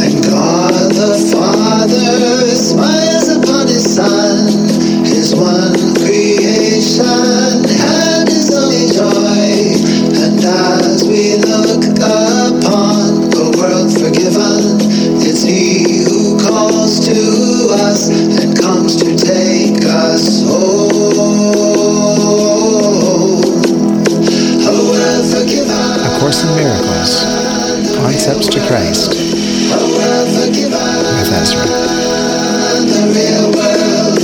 And God the Father smiles upon his Son, his one creation, and his only joy. And as we look upon the world forgiven, it's he who calls to us real world.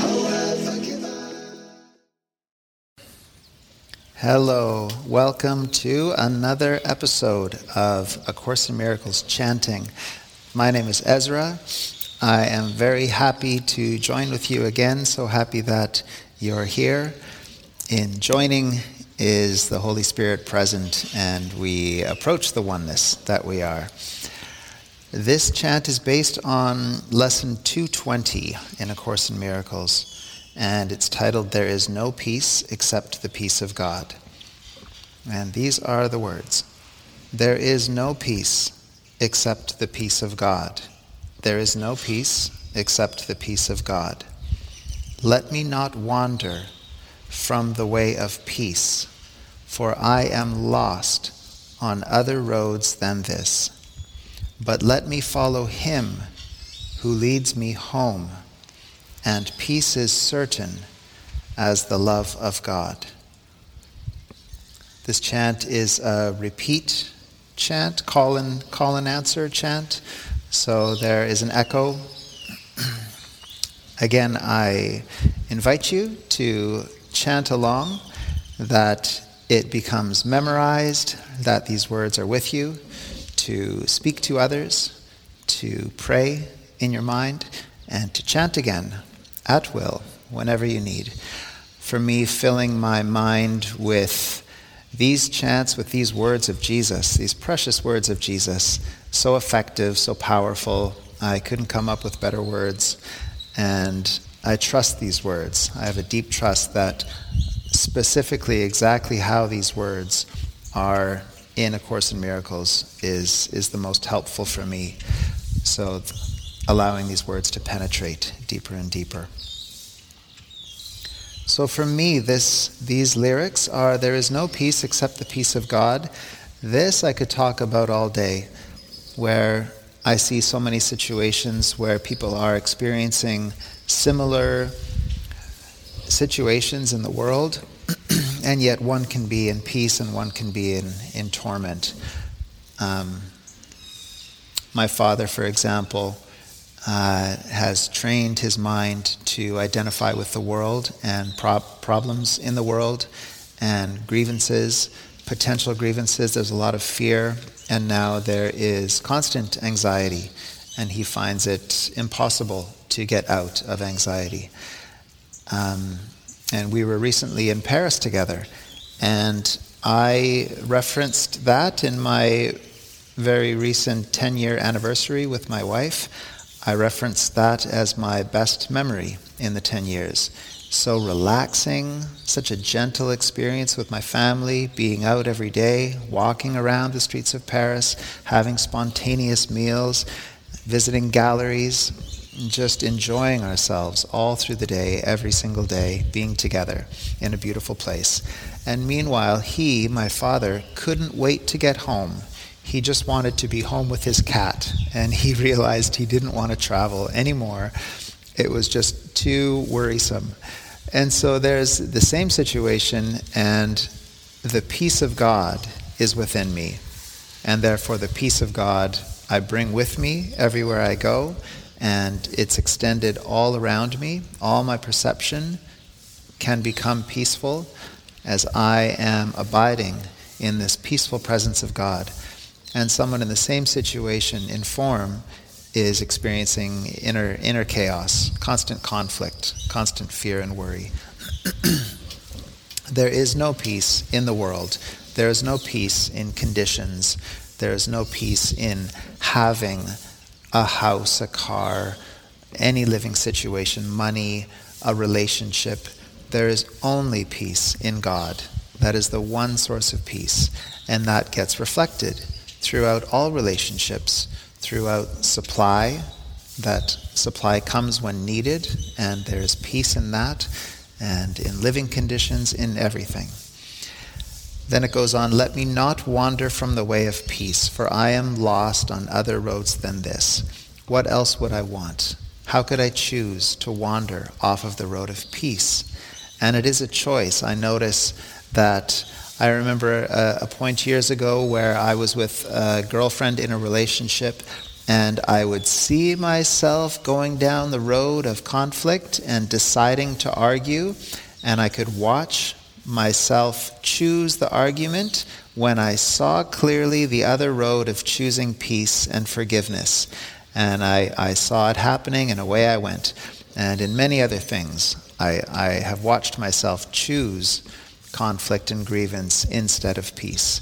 A world forgiven. Hello, welcome to another episode of A Course in Miracles chanting. My name is Ezra. I am very happy to join with you again, so happy that you're here. In joining is the Holy Spirit present, and we approach the oneness that we are. This chant is based on lesson 220 in A Course in Miracles, and it's titled There is No Peace Except the Peace of God. And these are the words There is no peace except the peace of God. There is no peace except the peace of God. Let me not wander from the way of peace, for I am lost on other roads than this. But let me follow him who leads me home, and peace is certain as the love of God. This chant is a repeat chant, call and, call and answer chant. So there is an echo. Again, I invite you to chant along, that it becomes memorized, that these words are with you, to speak to others, to pray in your mind, and to chant again at will whenever you need. For me, filling my mind with these chants, with these words of Jesus, these precious words of Jesus, so effective, so powerful. I couldn't come up with better words. And I trust these words. I have a deep trust that specifically exactly how these words are in A Course in Miracles is, is the most helpful for me. So allowing these words to penetrate deeper and deeper. So for me, this, these lyrics are There is no peace except the peace of God. This I could talk about all day, where I see so many situations where people are experiencing similar situations in the world, and yet one can be in peace and one can be in, in torment. Um, my father, for example, uh, has trained his mind to identify with the world and pro- problems in the world and grievances, potential grievances. There's a lot of fear, and now there is constant anxiety, and he finds it impossible to get out of anxiety. Um, and we were recently in Paris together, and I referenced that in my very recent 10 year anniversary with my wife. I referenced that as my best memory in the 10 years. So relaxing, such a gentle experience with my family, being out every day, walking around the streets of Paris, having spontaneous meals, visiting galleries, just enjoying ourselves all through the day, every single day, being together in a beautiful place. And meanwhile, he, my father, couldn't wait to get home. He just wanted to be home with his cat, and he realized he didn't want to travel anymore. It was just too worrisome. And so there's the same situation, and the peace of God is within me. And therefore, the peace of God I bring with me everywhere I go, and it's extended all around me. All my perception can become peaceful as I am abiding in this peaceful presence of God. And someone in the same situation in form is experiencing inner, inner chaos, constant conflict, constant fear and worry. there is no peace in the world. There is no peace in conditions. There is no peace in having a house, a car, any living situation, money, a relationship, there is only peace in God. That is the one source of peace. And that gets reflected throughout all relationships, throughout supply, that supply comes when needed, and there's peace in that, and in living conditions, in everything. Then it goes on, Let me not wander from the way of peace, for I am lost on other roads than this. What else would I want? How could I choose to wander off of the road of peace? And it is a choice. I notice that I remember a, a point years ago where I was with a girlfriend in a relationship and I would see myself going down the road of conflict and deciding to argue, and I could watch myself choose the argument when I saw clearly the other road of choosing peace and forgiveness. And I, I saw it happening, and away I went. And in many other things, I, I have watched myself choose conflict and grievance instead of peace.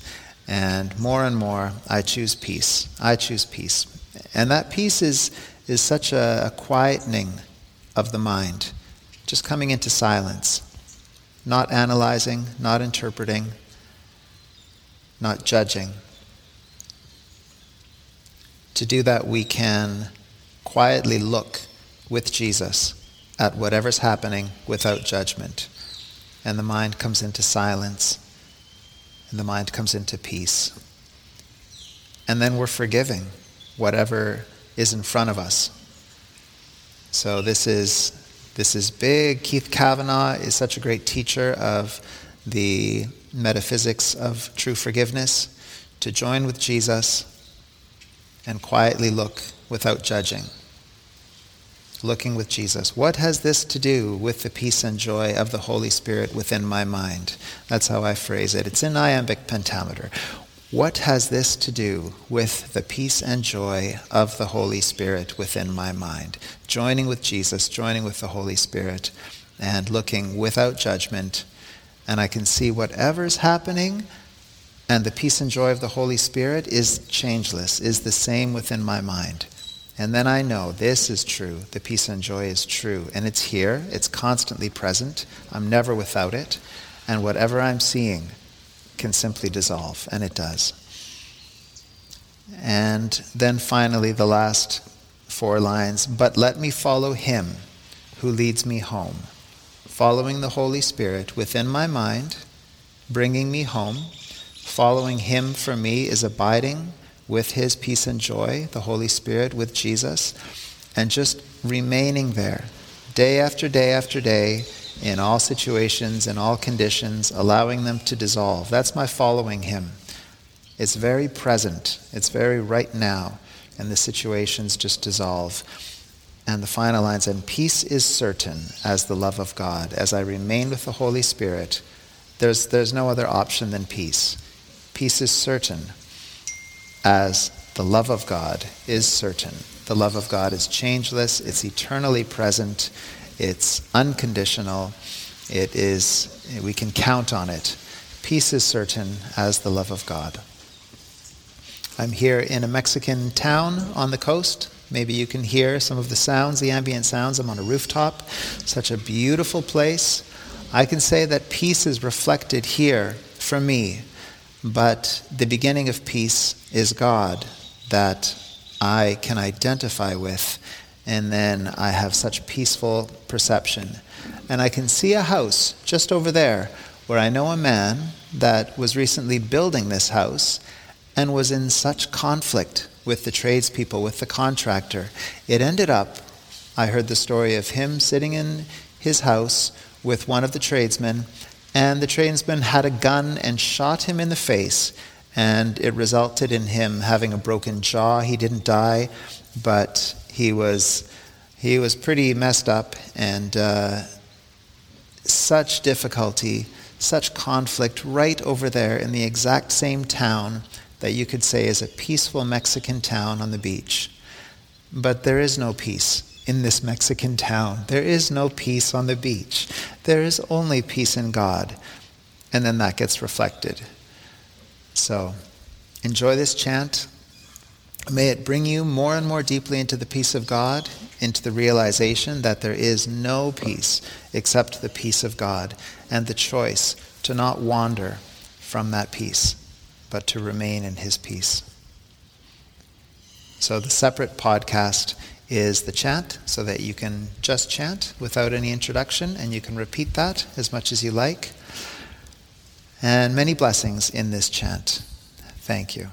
And more and more, I choose peace. I choose peace. And that peace is, is such a, a quietening of the mind, just coming into silence, not analyzing, not interpreting, not judging. To do that, we can quietly look with Jesus at whatever's happening without judgment. And the mind comes into silence, and the mind comes into peace. And then we're forgiving whatever is in front of us. So this is this is big. Keith Kavanaugh is such a great teacher of the metaphysics of true forgiveness. To join with Jesus and quietly look without judging. Looking with Jesus. What has this to do with the peace and joy of the Holy Spirit within my mind? That's how I phrase it. It's in iambic pentameter. What has this to do with the peace and joy of the Holy Spirit within my mind? Joining with Jesus, joining with the Holy Spirit, and looking without judgment, and I can see whatever's happening, and the peace and joy of the Holy Spirit is changeless, is the same within my mind. And then I know this is true. The peace and joy is true. And it's here, it's constantly present. I'm never without it. And whatever I'm seeing, can simply dissolve, and it does. And then finally, the last four lines But let me follow him who leads me home, following the Holy Spirit within my mind, bringing me home. Following him for me is abiding with his peace and joy, the Holy Spirit, with Jesus, and just remaining there day after day after day in all situations, in all conditions, allowing them to dissolve. That's my following Him. It's very present, it's very right now, and the situations just dissolve. And the final lines, and peace is certain as the love of God. As I remain with the Holy Spirit, there's, there's no other option than peace. Peace is certain as the love of God is certain. The love of God is changeless, it's eternally present, it's unconditional. It is, we can count on it. Peace is certain as the love of God. I'm here in a Mexican town on the coast. Maybe you can hear some of the sounds, the ambient sounds. I'm on a rooftop. Such a beautiful place. I can say that peace is reflected here for me, but the beginning of peace is God that I can identify with and then I have such peaceful perception. And I can see a house just over there where I know a man that was recently building this house and was in such conflict with the tradespeople, with the contractor. It ended up, I heard the story of him sitting in his house with one of the tradesmen, and the tradesman had a gun and shot him in the face, and it resulted in him having a broken jaw. He didn't die, but he was he was pretty messed up and uh, such difficulty, such conflict right over there in the exact same town that you could say is a peaceful Mexican town on the beach. But there is no peace in this Mexican town. There is no peace on the beach. There is only peace in God. And then that gets reflected. So enjoy this chant May it bring you more and more deeply into the peace of God, into the realization that there is no peace except the peace of God, and the choice to not wander from that peace, but to remain in His peace. So the separate podcast is the chant, so that you can just chant without any introduction, and you can repeat that as much as you like. And many blessings in this chant. Thank you.